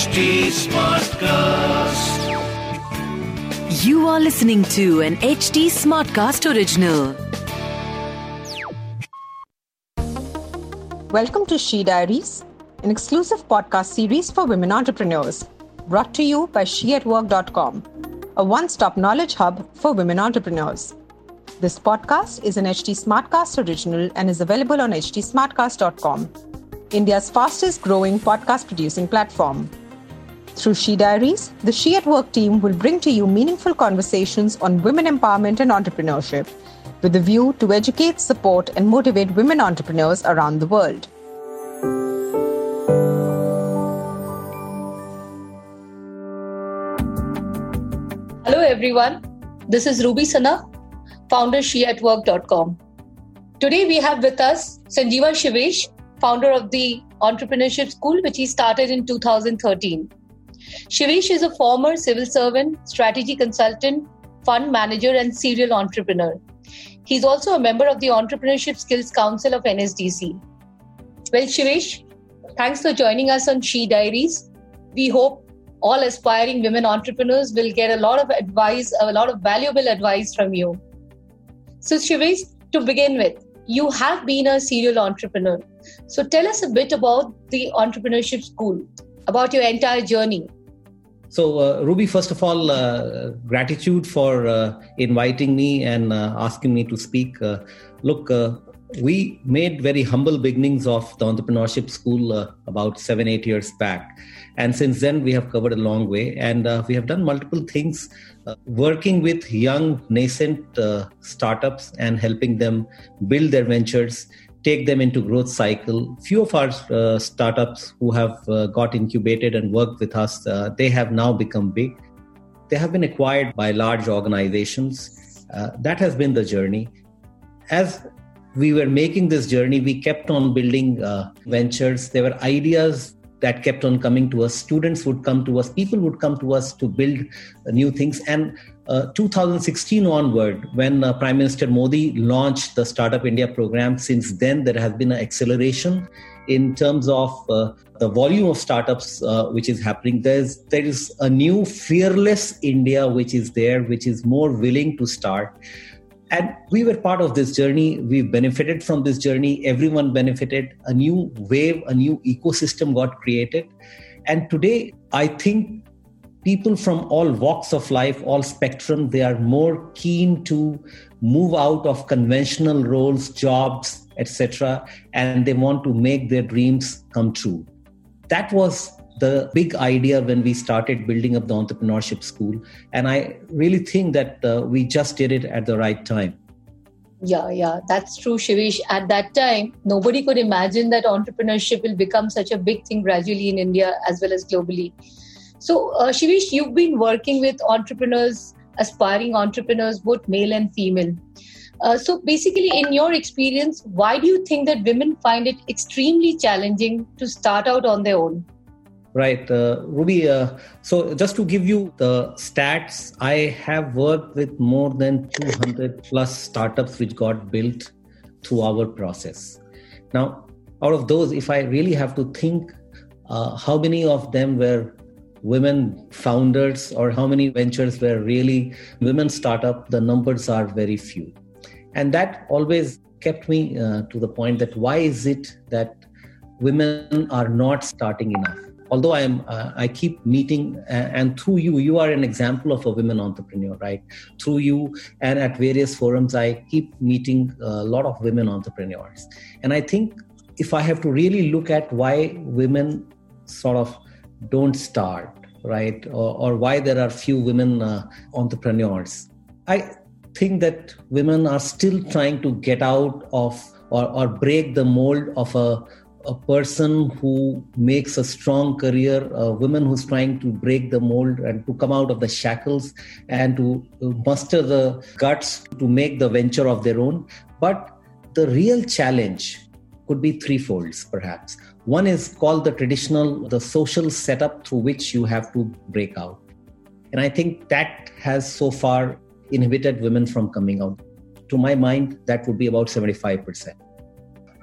HT Smartcast. You are listening to an HT Smartcast original. Welcome to She Diaries, an exclusive podcast series for women entrepreneurs, brought to you by sheatwork.com, a one stop knowledge hub for women entrepreneurs. This podcast is an HT Smartcast original and is available on htsmartcast.com, India's fastest growing podcast producing platform. Through She Diaries, the She at Work team will bring to you meaningful conversations on women empowerment and entrepreneurship with a view to educate, support, and motivate women entrepreneurs around the world. Hello, everyone. This is Ruby Sana, founder sheatwork.com. Today, we have with us Sanjeeva Shivesh, founder of the Entrepreneurship School, which he started in 2013. Shivesh is a former civil servant, strategy consultant, fund manager, and serial entrepreneur. He's also a member of the Entrepreneurship Skills Council of NSDC. Well, Shivesh, thanks for joining us on She Diaries. We hope all aspiring women entrepreneurs will get a lot of advice, a lot of valuable advice from you. So, Shivesh, to begin with, you have been a serial entrepreneur. So, tell us a bit about the Entrepreneurship School, about your entire journey. So, uh, Ruby, first of all, uh, gratitude for uh, inviting me and uh, asking me to speak. Uh, look, uh, we made very humble beginnings of the entrepreneurship school about seven, eight years back. And since then, we have covered a long way and we have done multiple things working with young, nascent startups and helping them build their ventures take them into growth cycle. Few of our uh, startups who have uh, got incubated and worked with us uh, they have now become big. They have been acquired by large organizations. Uh, that has been the journey. As we were making this journey we kept on building uh, ventures. There were ideas that kept on coming to us students would come to us people would come to us to build uh, new things and uh, 2016 onward, when uh, Prime Minister Modi launched the Startup India program, since then there has been an acceleration in terms of uh, the volume of startups uh, which is happening. There's there is a new fearless India which is there, which is more willing to start. And we were part of this journey. We benefited from this journey. Everyone benefited. A new wave, a new ecosystem got created. And today, I think people from all walks of life all spectrum they are more keen to move out of conventional roles jobs etc and they want to make their dreams come true that was the big idea when we started building up the entrepreneurship school and i really think that uh, we just did it at the right time yeah yeah that's true Shivesh. at that time nobody could imagine that entrepreneurship will become such a big thing gradually in india as well as globally so, uh, Shivesh, you've been working with entrepreneurs, aspiring entrepreneurs, both male and female. Uh, so, basically, in your experience, why do you think that women find it extremely challenging to start out on their own? Right, uh, Ruby. Uh, so, just to give you the stats, I have worked with more than 200 plus startups which got built through our process. Now, out of those, if I really have to think, uh, how many of them were women founders or how many ventures were really women startup the numbers are very few and that always kept me uh, to the point that why is it that women are not starting enough although i am uh, i keep meeting uh, and through you you are an example of a women entrepreneur right? Through you and at various forums i keep meeting a lot of women entrepreneurs. And i think if i have to really look at why women sort of don't start right or, or why there are few women uh, entrepreneurs i think that women are still trying to get out of or, or break the mold of a, a person who makes a strong career a woman who's trying to break the mold and to come out of the shackles and to muster the guts to make the venture of their own but the real challenge could be threefolds perhaps one is called the traditional, the social setup through which you have to break out. And I think that has so far inhibited women from coming out. To my mind, that would be about 75%.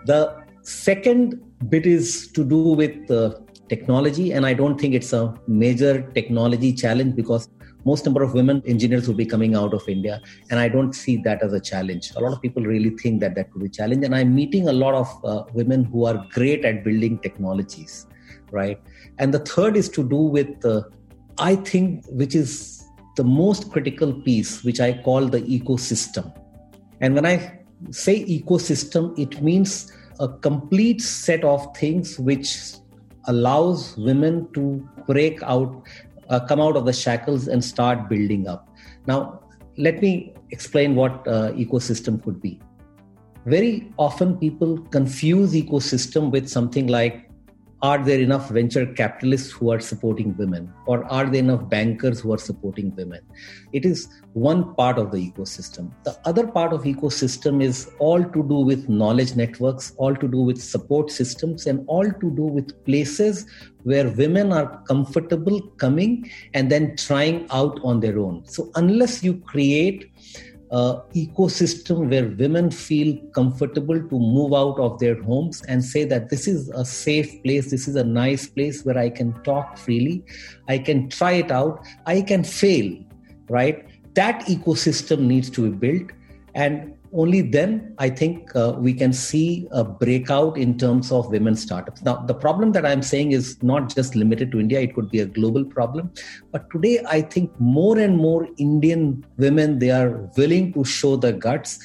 The second bit is to do with uh, technology and i don't think it's a major technology challenge because most number of women engineers will be coming out of india and i don't see that as a challenge. A lot of people really think that that could be a challenge and i'm meeting a lot of uh, women who are great at building technologies right? And the third is to do with uh, i think which is the most critical piece which i call the ecosystem. And when i say ecosystem it means a complete set of things which allows women to break out, uh, come out of the shackles and start building up. Now, let me explain what uh, ecosystem could be. Very often, people confuse ecosystem with something like are there enough venture capitalists who are supporting women? Or are there enough bankers who are supporting women? It is one part of the ecosystem. The other part of ecosystem is all to do with knowledge networks all to do with support systems and all to do with places where women are comfortable coming and then trying out on their own. So unless you create uh, ecosystem where women feel comfortable to move out of their homes and say that this is a safe place, this is a nice place where I can talk freely, I can try it out, I can fail, right? That ecosystem needs to be built. And only then I think uh, we can see a breakout in terms of women startups. Now, the problem that I'm saying is not just limited to India, it could be a global problem. But today, I think more and more Indian women, they are willing to show the guts.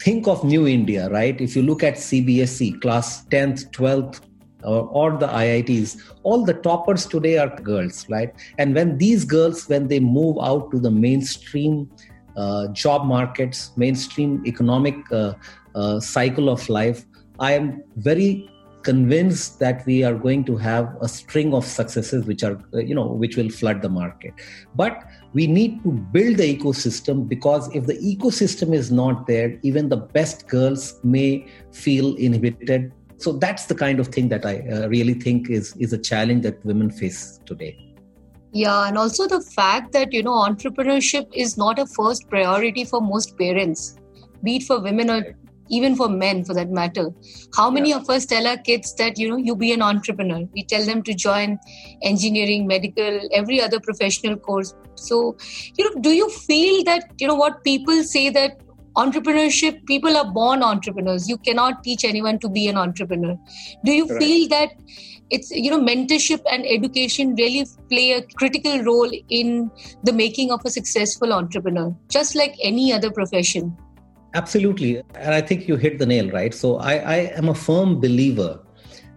Think of New India, right? If you look at CBSE, class 10th, 12th, or, or, the IITs, all the toppers today are girls, right? And when these girls, when they move out to the mainstream uh, job markets, mainstream economic uh, uh, cycle of life, I am very convinced that we are going to have a string of successes which are you know which will flood the market. But we need to build the ecosystem because if the ecosystem is not there even the best girls may feel inhibited. So that's the kind of thing that i uh, really think is is a challenge that women face today yeah, and also the fact that, you know, entrepreneurship is not a first priority for most parents, be it for women or even for men for that matter. How many yeah. of us tell our kids that, you know, you be an entrepreneur? We tell them to join engineering, medical, every other professional course. So, you know, do you feel that, you know, what people say that entrepreneurship people are born entrepreneurs. You cannot teach anyone to be an entrepreneur. Do you right. feel that it's you know mentorship and education really play a critical role in the making of a successful entrepreneur just like any other profession? Absolutely. And i think you hit the nail right? So i, I am a firm believer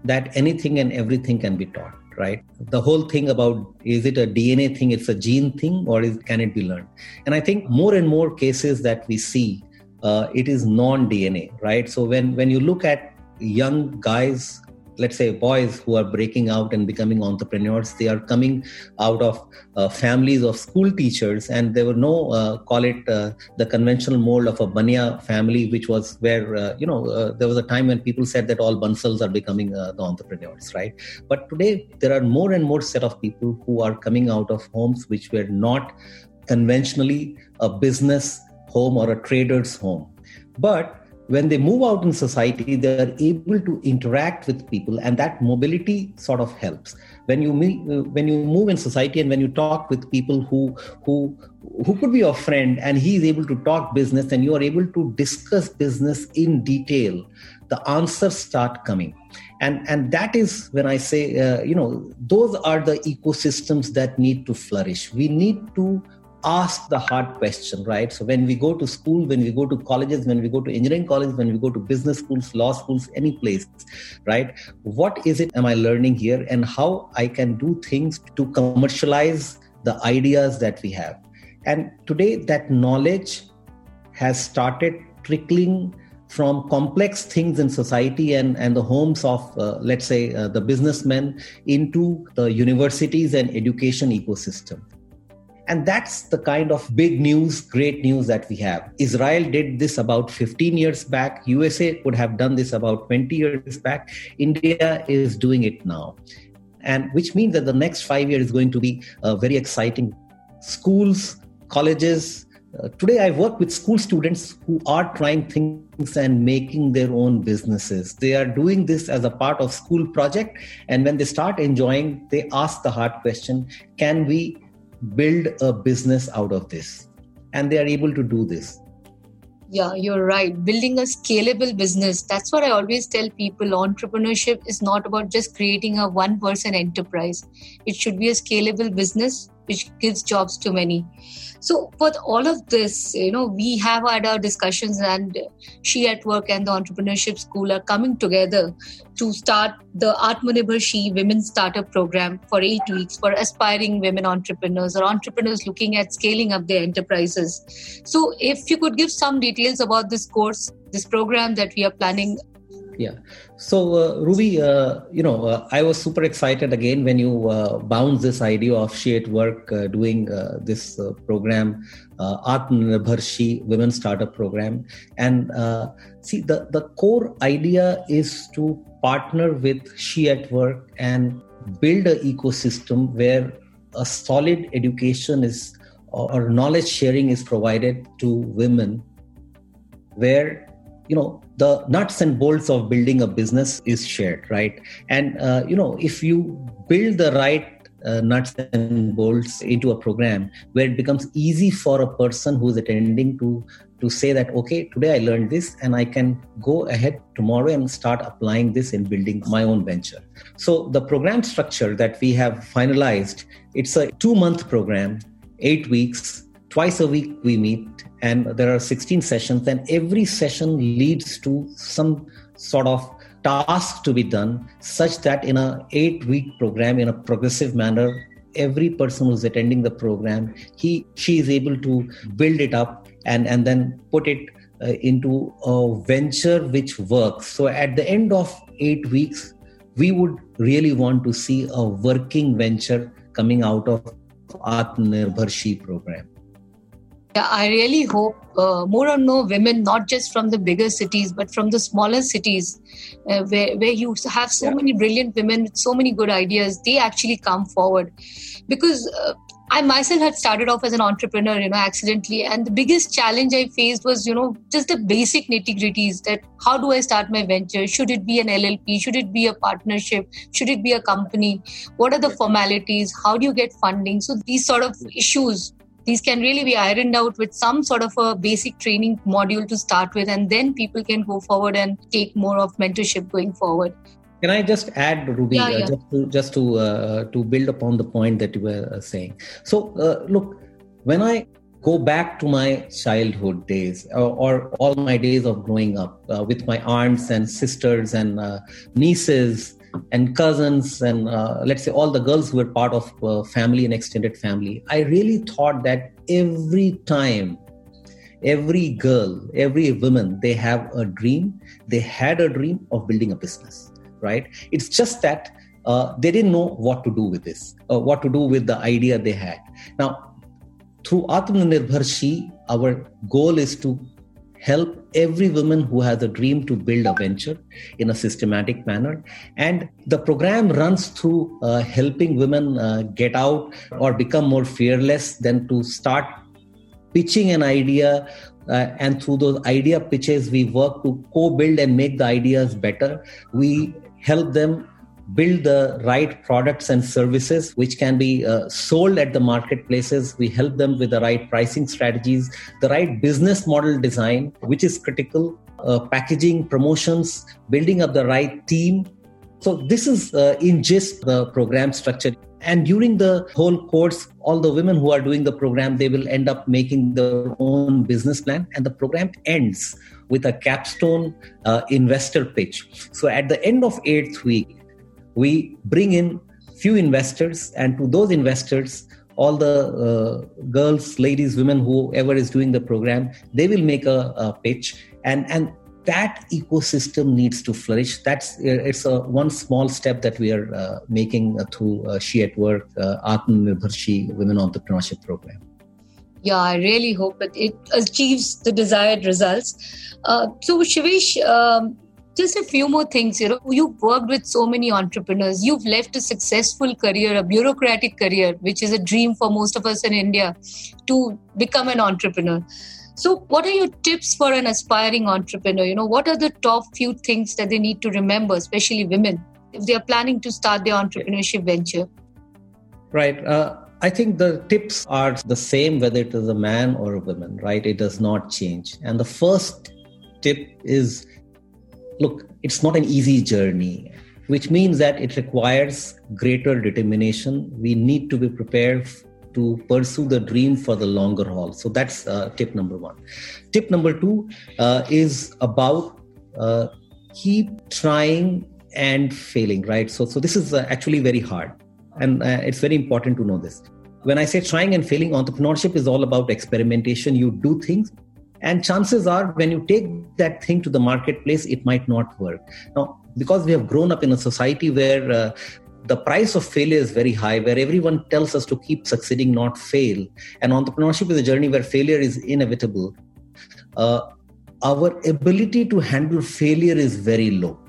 that anything and everything can be taught right? The whole thing about is it a dna thing it's a gene thing or is, can it be learned? And i think more and more cases that we see uh, it is non dna right? So when when you look at young guys let's say boys who are breaking out and becoming entrepreneurs they are coming out of uh, families of school teachers and there were no uh, call it uh, the conventional mold of a banya family which was where uh, you know uh, there was a time when people said that all bansals are becoming the entrepreneurs right? But today there are more and more set of people who are coming out of homes which were not conventionally a business home or a trader's home. But when they move out in society they are able to interact with people and that mobility sort of helps. When you when you move in society and when you talk with people who who who could be your friend and he is able to talk business and you are able to discuss business in detail the answers start coming. And and that is when i say uh, you know those are the ecosystems that need to flourish. We need to ask the hard question, right? So when we go to school, when we go to colleges, when we go to engineering colleges, when we go to business schools, law schools, any place, right? What is it am I learning here and how I can do things to commercialize the ideas that we have? And today that knowledge has started trickling from complex things in society and, and the homes of, uh, let's say, uh, the businessmen into the universities and education ecosystem. And that's the kind of big news, great news that we have. Israel did this about 15 years back. USA could have done this about 20 years back. India is doing it now. And which means that the next five years is going to be uh, very exciting. Schools, colleges, uh, today I work with school students who are trying things and making their own businesses. They are doing this as a part of school project, and when they start enjoying, they ask the hard question: Can we build a business out of this? And they are able to do this. Yeah, you're right. Building a scalable business. That's what I always tell people. Entrepreneurship is not about just creating a one person enterprise, it should be a scalable business which gives jobs to many. So, for all of this, you know, we have had our discussions, and She at Work and the Entrepreneurship School are coming together to start the Atmanirbhar She Women Startup Program for eight weeks for aspiring women entrepreneurs or entrepreneurs looking at scaling up their enterprises. So, if you could give some details about this course, this program that we are planning yeah. So uh, ruby uh, you know uh, i was super excited again when you uh, bound this idea of she at work uh, doing uh, this program atmanirbhar she women startup program. And see the the core idea is to partner with she at work and build an ecosystem where a solid education is or knowledge sharing is provided to women where you know the nuts and bolts of building a business is shared right? And uh, you know if you build the right uh, nuts and bolts into a program where it becomes easy for a person who's attending to to say that okay today i learned this and i can go ahead tomorrow and start applying this in building my own venture. So the program structure that we have finalized it's a 2 month program 8 weeks. Twice a week we meet and there are 16 sessions and every session leads to some sort of task to be done such that in a 8 week program in a progressive manner every person who's attending the program he she is able to build it up and and then put it uh, into a venture which works. So at the end of 8 weeks we would really want to see a working venture coming out of Atmanirbhar She program I really hope uh, more and more women, not just from the bigger cities, but from the smaller cities, uh, where, where you have so yeah. many brilliant women with so many good ideas, they actually come forward. Because uh, I myself had started off as an entrepreneur, you know, accidentally. And the biggest challenge I faced was, you know, just the basic nitty gritties that how do I start my venture? Should it be an LLP? Should it be a partnership? Should it be a company? What are the formalities? How do you get funding? So these sort of issues these can really be ironed out with some sort of a basic training module to start with and then people can go forward and take more of mentorship going forward can I just add, Ruby, yeah, yeah. Uh, just to just to uh, to build upon the point that you were uh, saying? So, uh, look, when I go back to my childhood days or, or all my days of growing up uh, with my aunts and sisters and uh, nieces and cousins and uh, let's say all the girls who were part of uh, family and extended family. I really thought that every time every girl every woman they have a dream they had a dream of building a business right? It's just that uh, they didn't know what to do with this uh, what to do with the idea they had. Now through atmanirbhar she our goal is to help every woman who has a dream to build a venture in a systematic manner. And the program runs through uh, helping women uh, get out or become more fearless than to start pitching an idea uh, and through those idea pitches we work to co-build and make the ideas better. We help them build the right products and services which can be uh, sold at the marketplaces. We help them with the right pricing strategies the right business model design which is critical uh, packaging promotions building up the right team. So this is uh, in just the program structure. And during the whole course all the women who are doing the program they will end up making their own business plan and the program ends with a capstone uh, investor pitch. So at the end of eighth week we bring in few investors and to those investors all the uh, girls ladies women whoever is doing the program they will make a, a, pitch and and that ecosystem needs to flourish. That's it's a one small step that we are uh, making uh, through uh, she at work uh, atmanirbhar women entrepreneurship program. Yeah i really hope that it achieves the desired results. Uh, so shivesh um, just a few more things. You know, you've worked with so many entrepreneurs. You've left a successful career, a bureaucratic career, which is a dream for most of us in India, to become an entrepreneur. So, what are your tips for an aspiring entrepreneur? You know, what are the top few things that they need to remember, especially women, if they are planning to start their entrepreneurship venture? Right. Uh, I think the tips are the same whether it is a man or a woman, right? It does not change. And the first tip is look, it's not an easy journey, which means that it requires greater determination. We need to be prepared to pursue the dream for the longer haul. So that's uh, tip number one. Tip number two uh, is about uh, keep trying and failing, right? So, so this is uh, actually very hard. And uh, it's very important to know this. When I say trying and failing, entrepreneurship is all about experimentation. You do things and chances are when you take that thing to the marketplace it might not work. Now because we have grown up in a society where uh, the price of failure is very high where everyone tells us to keep succeeding not fail. And entrepreneurship is a journey where failure is inevitable. Uh, our ability to handle failure is very low.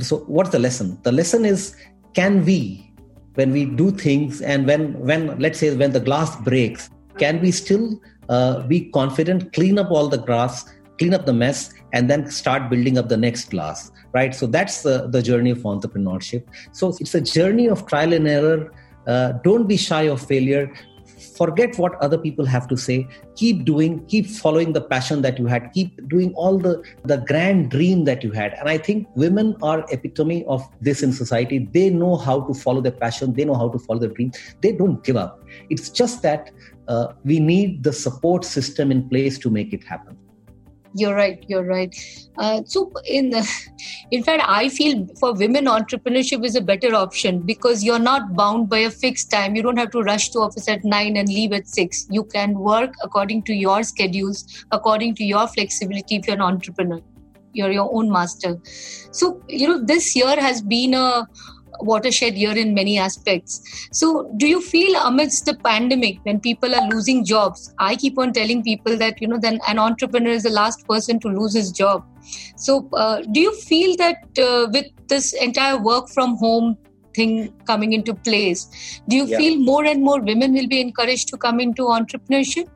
So what's the lesson? The lesson is can we when we do things and when when let's say when the glass breaks can we still uh, be confident, clean up all the grass, clean up the mess, and then start building up the next glass, right? So that's the, the journey of entrepreneurship. So it's a journey of trial and error. Uh, don't be shy of failure. Forget what other people have to say. Keep doing, keep following the passion that you had. Keep doing all the, the grand dream that you had. And I think women are epitome of this in society. They know how to follow their passion. They know how to follow their dream. They don't give up. It's just that uh, we need the support system in place to make it happen. You're right you're right. Uh, so in the, in fact i feel for women entrepreneurship is a better option because you're not bound by a fixed time. You don't have to rush to office at 9 and leave at 6 you can work according to your schedules according to your flexibility if you're an entrepreneur. You're your own master. So you know this year has been a watershed year in many aspects. So, do you feel amidst the pandemic when people are losing jobs? I keep on telling people that you know, then an entrepreneur is the last person to lose his job. So, uh, do you feel that uh, with this entire work from home thing coming into place, do you yeah. feel more and more women will be encouraged to come into entrepreneurship?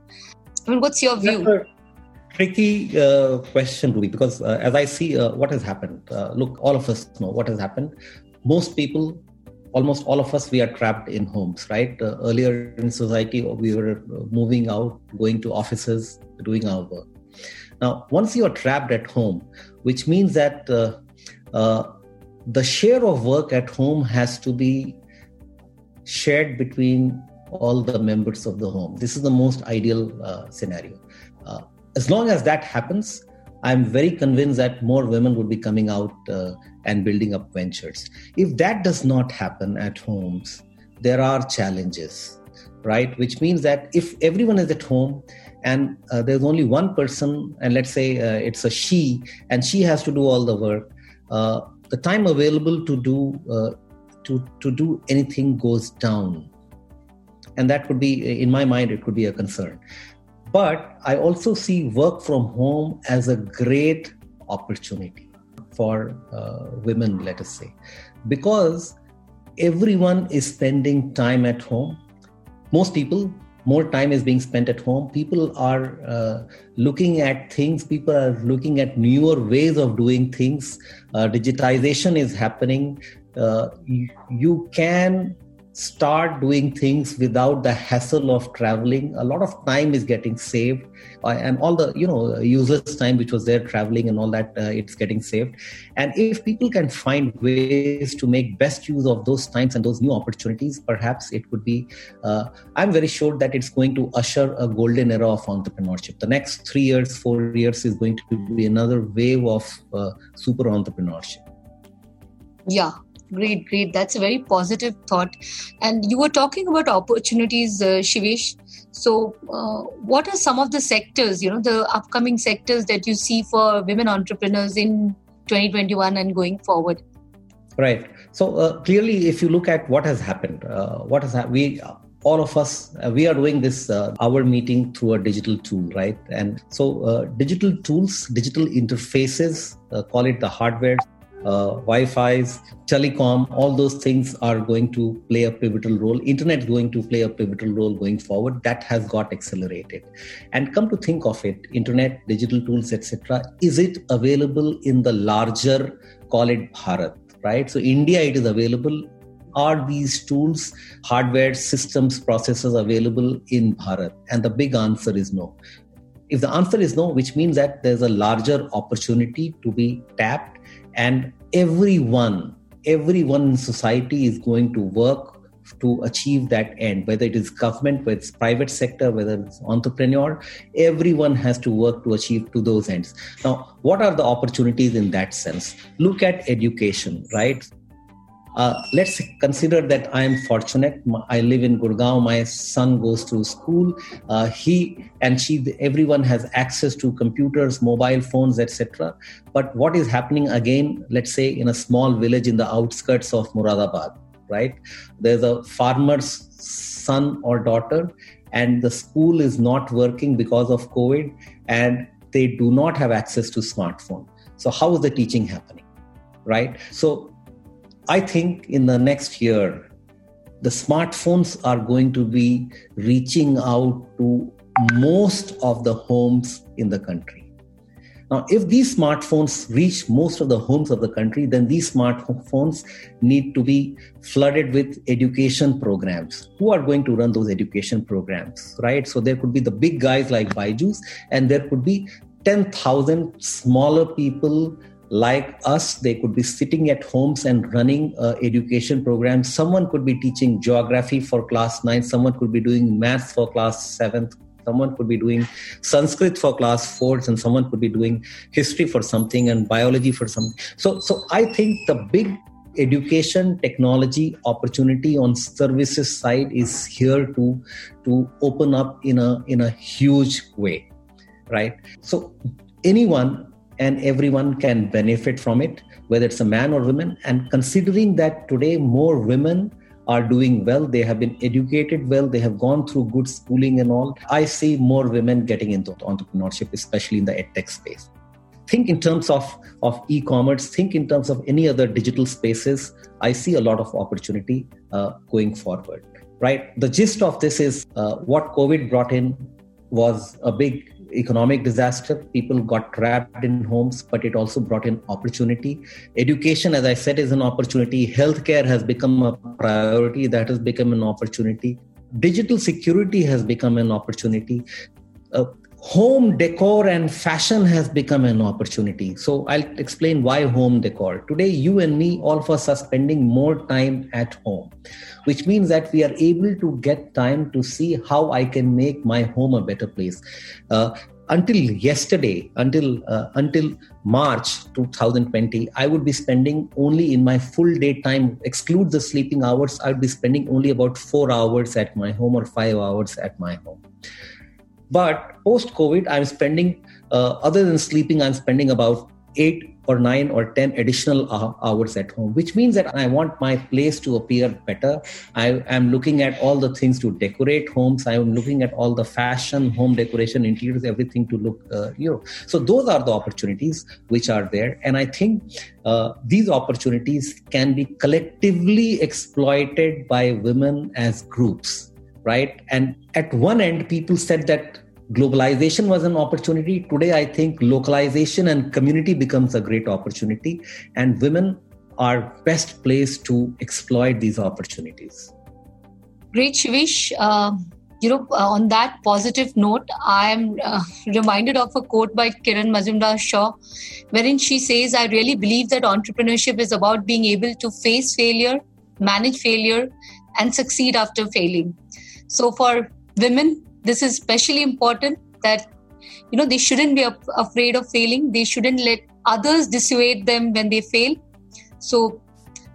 I mean, what's your view? tricky uh, question, Ruby, because uh, as I see uh, what has happened, uh, look, all of us know what has happened most people almost all of us we are trapped in homes right? Uh, earlier in society we were moving out going to offices doing our work. Now once you are trapped at home which means that uh, uh, the share of work at home has to be shared between all the members of the home. This is the most ideal uh, scenario. Uh, as long as that happens I'm very convinced that more women would be coming out uh, and building up ventures. If that does not happen at homes, there are challenges, right? Which means that if everyone is at home and uh, there's only one person, and let's say uh, it's a she, and she has to do all the work, uh, the time available to do uh, to to do anything goes down, and that could be, in my mind, it could be a concern. But I also see work from home as a great opportunity for uh, women, let us say, because everyone is spending time at home. Most people, more time is being spent at home. People are uh, looking at things, people are looking at newer ways of doing things. Uh, digitization is happening. Uh, you, you can start doing things without the hassle of traveling. A lot of time is getting saved. Uh, and all the you know useless time which was there traveling and all that uh, it's getting saved. And if people can find ways to make best use of those times and those new opportunities perhaps it could be uh, i'm very sure that it's going to usher a golden era of entrepreneurship. The next 3 years 4 years is going to be another wave of uh, super entrepreneurship. Yeah Great, great. That's a very positive thought. And you were talking about opportunities, uh, Shivesh. So, uh, what are some of the sectors, you know, the upcoming sectors that you see for women entrepreneurs in 2021 and going forward? Right. So, uh, clearly, if you look at what has happened, uh, what has we all of us uh, we are doing this uh, our meeting through a digital tool right and so uh, digital tools digital interfaces uh, call it the hardware uh, Wi-Fi's, telecom, all those things are going to play a pivotal role. Internet is going to play a pivotal role going forward. That has got accelerated. And come to think of it, internet, digital tools, etc. Is it available in the larger, call it Bharat, right? So India, it is available. Are these tools, hardware, systems, processors available in Bharat? And the big answer is no. If the answer is no, which means that there's a larger opportunity to be tapped and everyone everyone in society is going to work to achieve that end whether it is government whether it's private sector whether it's entrepreneur everyone has to work to achieve to those ends. Now what are the opportunities in that sense? Look at education right uh, let's consider that I am fortunate. I live in Gurgaon. My son goes to school. Uh, he and she, everyone has access to computers, mobile phones, etc. But what is happening again? Let's say in a small village in the outskirts of Muradabad, right? There's a farmer's son or daughter, and the school is not working because of COVID, and they do not have access to smartphone. So how is the teaching happening? Right. So I think in the next year, the smartphones are going to be reaching out to most of the homes in the country. Now, if these smartphones reach most of the homes of the country, then these smartphones need to be flooded with education programs. Who are going to run those education programs, right? So there could be the big guys like Byju's, and there could be 10,000 smaller people like us they could be sitting at homes and running uh, education programs someone could be teaching geography for class 9 someone could be doing maths for class 7th someone could be doing sanskrit for class 4 and someone could be doing history for something and biology for something. So so i think the big education technology opportunity on services side is here to to open up in a in a huge way right? So anyone and everyone can benefit from it, whether it's a man or woman. And considering that today more women are doing well, they have been educated well, they have gone through good schooling and all, I see more women getting into entrepreneurship, especially in the edtech space. Think in terms of, of e commerce, think in terms of any other digital spaces. I see a lot of opportunity uh, going forward. Right? The gist of this is uh, what COVID brought in was a big economic disaster people got trapped in homes but it also brought in opportunity. Education as i said is an opportunity. Healthcare has become a priority. That has become an opportunity. Digital security has become an opportunity. Uh, home decor and fashion has become an opportunity. So i'll explain why home decor. Today you and me all of us are spending more time at home which means that we are able to get time to see how i can make my home a better place. Uh, until yesterday until uh, until march 2020 i would be spending only in my full day time exclude the sleeping hours i would be spending only about 4 hours at my home or 5 hours at my home but post COVID, I'm spending, uh, other than sleeping, I'm spending about eight or nine or 10 additional hours at home, which means that I want my place to appear better. I am looking at all the things to decorate homes. I'm looking at all the fashion, home decoration, interiors, everything to look, uh, you know. So those are the opportunities which are there. And I think uh, these opportunities can be collectively exploited by women as groups right? And at one end, people said that globalization was an opportunity. Today, I think localization and community becomes a great opportunity, and women are best placed to exploit these opportunities. Great, Shivesh. Uh, you know, uh, on that positive note, I am uh, reminded of a quote by Kiran Mazumdar Shaw, wherein she says, I really believe that entrepreneurship is about being able to face failure, manage failure, and succeed after failing. So for women, this is especially important that you know they shouldn't be afraid of failing. They shouldn't let others dissuade them when they fail. So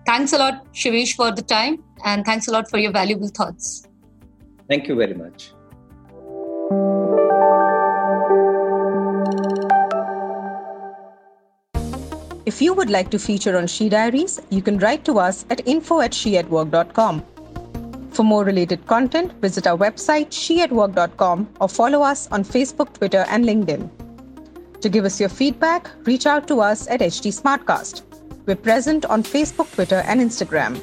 thanks a lot, Shivesh, for the time, and thanks a lot for your valuable thoughts. Thank you very much. If you would like to feature on She Diaries, you can write to us at info at sheatwork.com. For more related content, visit our website sheatwork.com or follow us on Facebook, Twitter, and LinkedIn. To give us your feedback, reach out to us at HT Smartcast. We're present on Facebook, Twitter, and Instagram.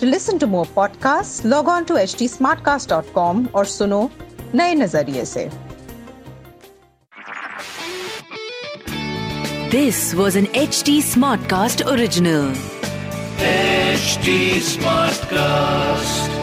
To listen to more podcasts, log on to htsmartcast.com or सुनो नए नजरिए से This was an HT Smartcast original. HT Smartcast.